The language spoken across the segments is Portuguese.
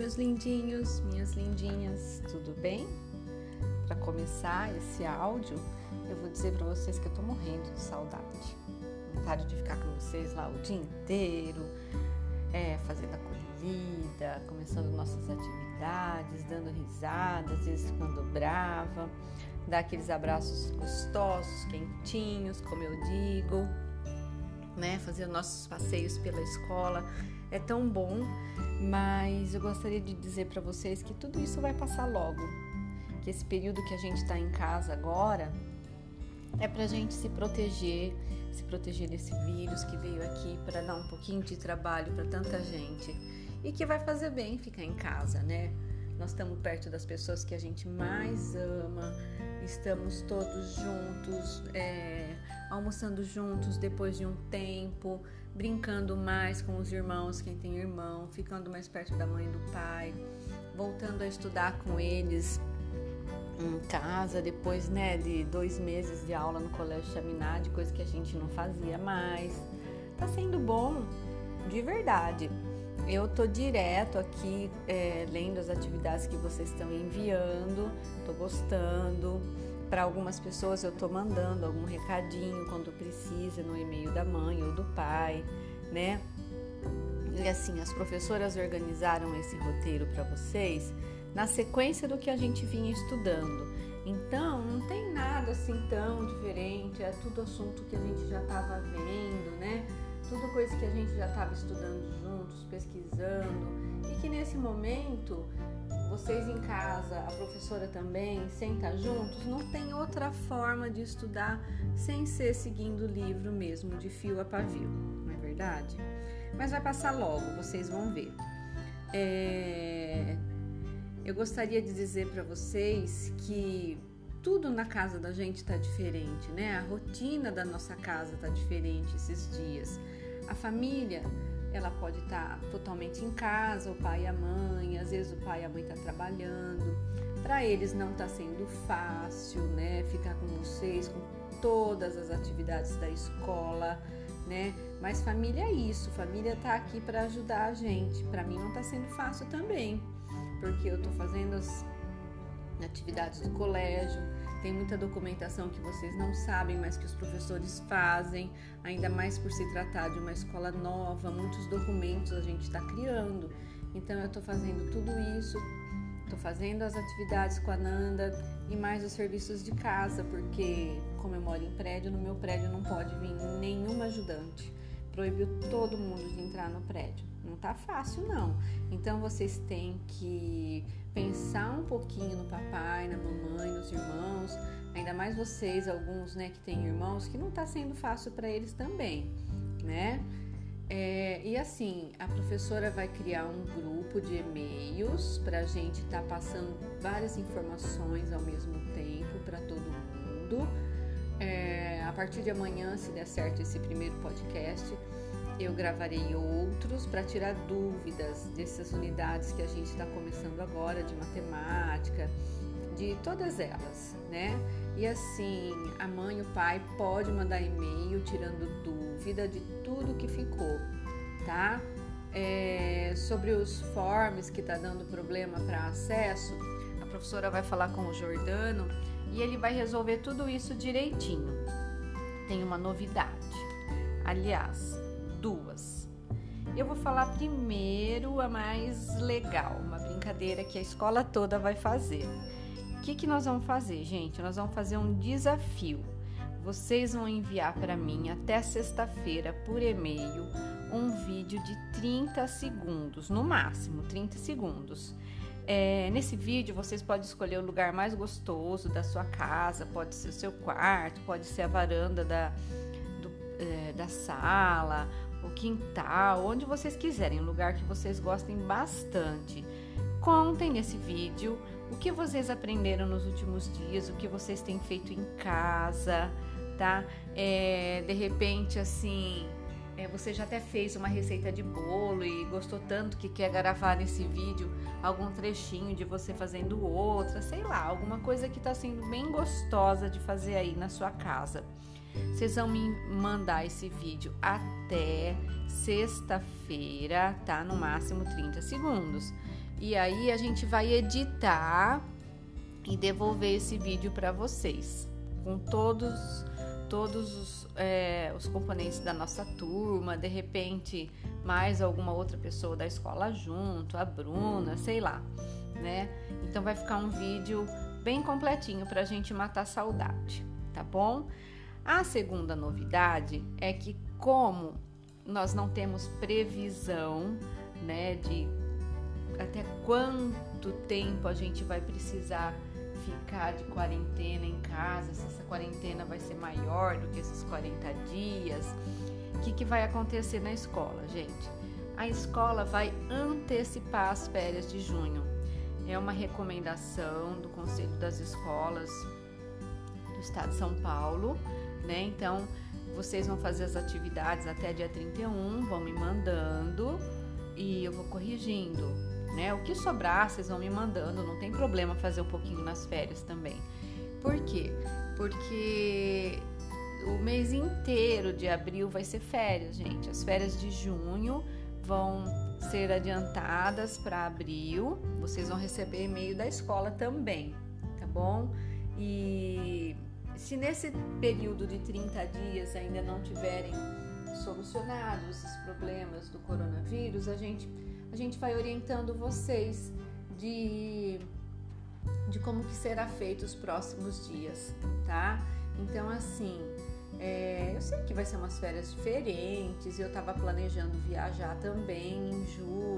meus lindinhos, minhas lindinhas, tudo bem? Para começar esse áudio, eu vou dizer para vocês que eu tô morrendo de saudade. Vontade de ficar com vocês lá o dia inteiro, é, fazendo acolhida, começando nossas atividades, dando risadas, às vezes quando brava, dar aqueles abraços gostosos, quentinhos, como eu digo, né? Fazer nossos passeios pela escola é tão bom, mas eu gostaria de dizer para vocês que tudo isso vai passar logo. Que esse período que a gente está em casa agora é para a gente se proteger, se proteger desse vírus que veio aqui para dar um pouquinho de trabalho para tanta gente e que vai fazer bem ficar em casa, né? Nós estamos perto das pessoas que a gente mais ama, estamos todos juntos, é, almoçando juntos depois de um tempo, brincando mais com os irmãos, quem tem irmão, ficando mais perto da mãe e do pai, voltando a estudar com eles em casa, depois né, de dois meses de aula no Colégio Chaminade, coisa que a gente não fazia mais. Tá sendo bom, de verdade. Eu tô direto aqui é, lendo as atividades que vocês estão enviando, tô gostando. Para algumas pessoas eu estou mandando algum recadinho quando precisa no e-mail da mãe ou do pai, né? E assim, as professoras organizaram esse roteiro para vocês na sequência do que a gente vinha estudando. Então, não tem nada assim tão diferente, é tudo assunto que a gente já estava vendo, né? Tudo coisa que a gente já estava estudando juntos, pesquisando, e que nesse momento vocês em casa, a professora também, senta juntos, não tem outra forma de estudar sem ser seguindo o livro mesmo, de fio a pavio, não é verdade? Mas vai passar logo, vocês vão ver. É... Eu gostaria de dizer para vocês que tudo na casa da gente está diferente, né? A rotina da nossa casa está diferente esses dias. A família ela pode estar tá totalmente em casa, o pai e a mãe, às vezes o pai e a mãe tá trabalhando. Para eles não está sendo fácil, né? Ficar com vocês, com todas as atividades da escola, né? Mas família é isso, família está aqui para ajudar a gente. Para mim não está sendo fácil também, porque eu estou fazendo as atividades do colégio, tem muita documentação que vocês não sabem, mas que os professores fazem, ainda mais por se tratar de uma escola nova, muitos documentos a gente está criando. Então eu estou fazendo tudo isso, estou fazendo as atividades com a Nanda e mais os serviços de casa, porque como eu moro em prédio, no meu prédio não pode vir nenhuma ajudante. Proibiu todo mundo de entrar no prédio. Não tá fácil não. Então vocês têm que pensar um pouquinho no papai, na mamãe, irmãos, ainda mais vocês, alguns, né, que têm irmãos, que não tá sendo fácil para eles também, né? É, e assim, a professora vai criar um grupo de e-mails para a gente estar tá passando várias informações ao mesmo tempo para todo mundo. É, a partir de amanhã, se der certo esse primeiro podcast, eu gravarei outros para tirar dúvidas dessas unidades que a gente está começando agora, de matemática, de todas elas, né? E assim, a mãe e o pai pode mandar e-mail tirando dúvida de tudo que ficou, tá? É, sobre os forms que está dando problema para acesso, a professora vai falar com o Jordano e ele vai resolver tudo isso direitinho. Tem uma novidade. Aliás, duas. Eu vou falar primeiro a mais legal, uma brincadeira que a escola toda vai fazer. O que, que nós vamos fazer, gente? Nós vamos fazer um desafio. Vocês vão enviar para mim até sexta-feira por e-mail um vídeo de 30 segundos, no máximo 30 segundos. É, nesse vídeo vocês podem escolher o lugar mais gostoso da sua casa, pode ser o seu quarto, pode ser a varanda da, do, é, da sala, o quintal, onde vocês quiserem, um lugar que vocês gostem bastante. Contem nesse vídeo o que vocês aprenderam nos últimos dias, o que vocês têm feito em casa, tá? É, de repente, assim, é, você já até fez uma receita de bolo e gostou tanto que quer gravar nesse vídeo algum trechinho de você fazendo outra, sei lá, alguma coisa que está sendo bem gostosa de fazer aí na sua casa. Vocês vão me mandar esse vídeo até sexta-feira, tá? No máximo 30 segundos. E aí a gente vai editar e devolver esse vídeo para vocês com todos todos os, é, os componentes da nossa turma, de repente mais alguma outra pessoa da escola junto, a Bruna, sei lá, né? Então vai ficar um vídeo bem completinho para a gente matar saudade, tá bom? A segunda novidade é que como nós não temos previsão, né, de até quanto tempo a gente vai precisar ficar de quarentena em casa, se essa quarentena vai ser maior do que esses 40 dias. O que, que vai acontecer na escola, gente? A escola vai antecipar as férias de junho. É uma recomendação do Conselho das Escolas do Estado de São Paulo, né? Então, vocês vão fazer as atividades até dia 31, vão me mandando e eu vou corrigindo né? O que sobrar, vocês vão me mandando, não tem problema fazer um pouquinho nas férias também. Por quê? Porque o mês inteiro de abril vai ser férias, gente. As férias de junho vão ser adiantadas para abril. Vocês vão receber e-mail da escola também, tá bom? E se nesse período de 30 dias ainda não tiverem solucionados esses problemas do coronavírus, a gente a gente vai orientando vocês de, de como que será feito os próximos dias, tá? Então, assim, é, eu sei que vai ser umas férias diferentes, eu tava planejando viajar também em julho,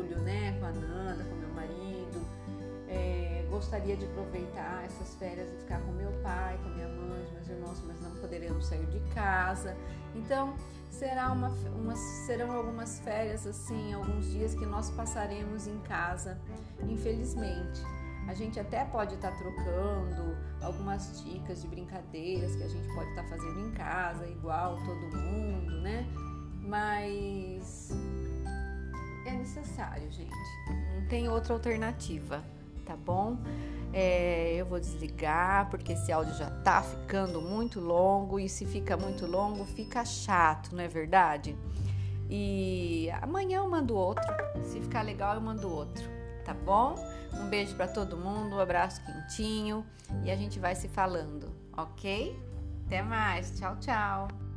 gostaria de aproveitar essas férias e ficar com meu pai, com minha mãe, meus irmãos, mas não poderemos sair de casa. Então, será uma, uma, serão algumas férias, assim, alguns dias que nós passaremos em casa, infelizmente. A gente até pode estar tá trocando algumas dicas de brincadeiras que a gente pode estar tá fazendo em casa, igual todo mundo, né? Mas é necessário, gente. Não tem outra alternativa, tá bom? É, eu vou desligar porque esse áudio já tá ficando muito longo e se fica muito longo fica chato, não é verdade? E amanhã eu mando outro. Se ficar legal, eu mando outro, tá bom? Um beijo para todo mundo, um abraço quentinho e a gente vai se falando, ok? Até mais, tchau, tchau.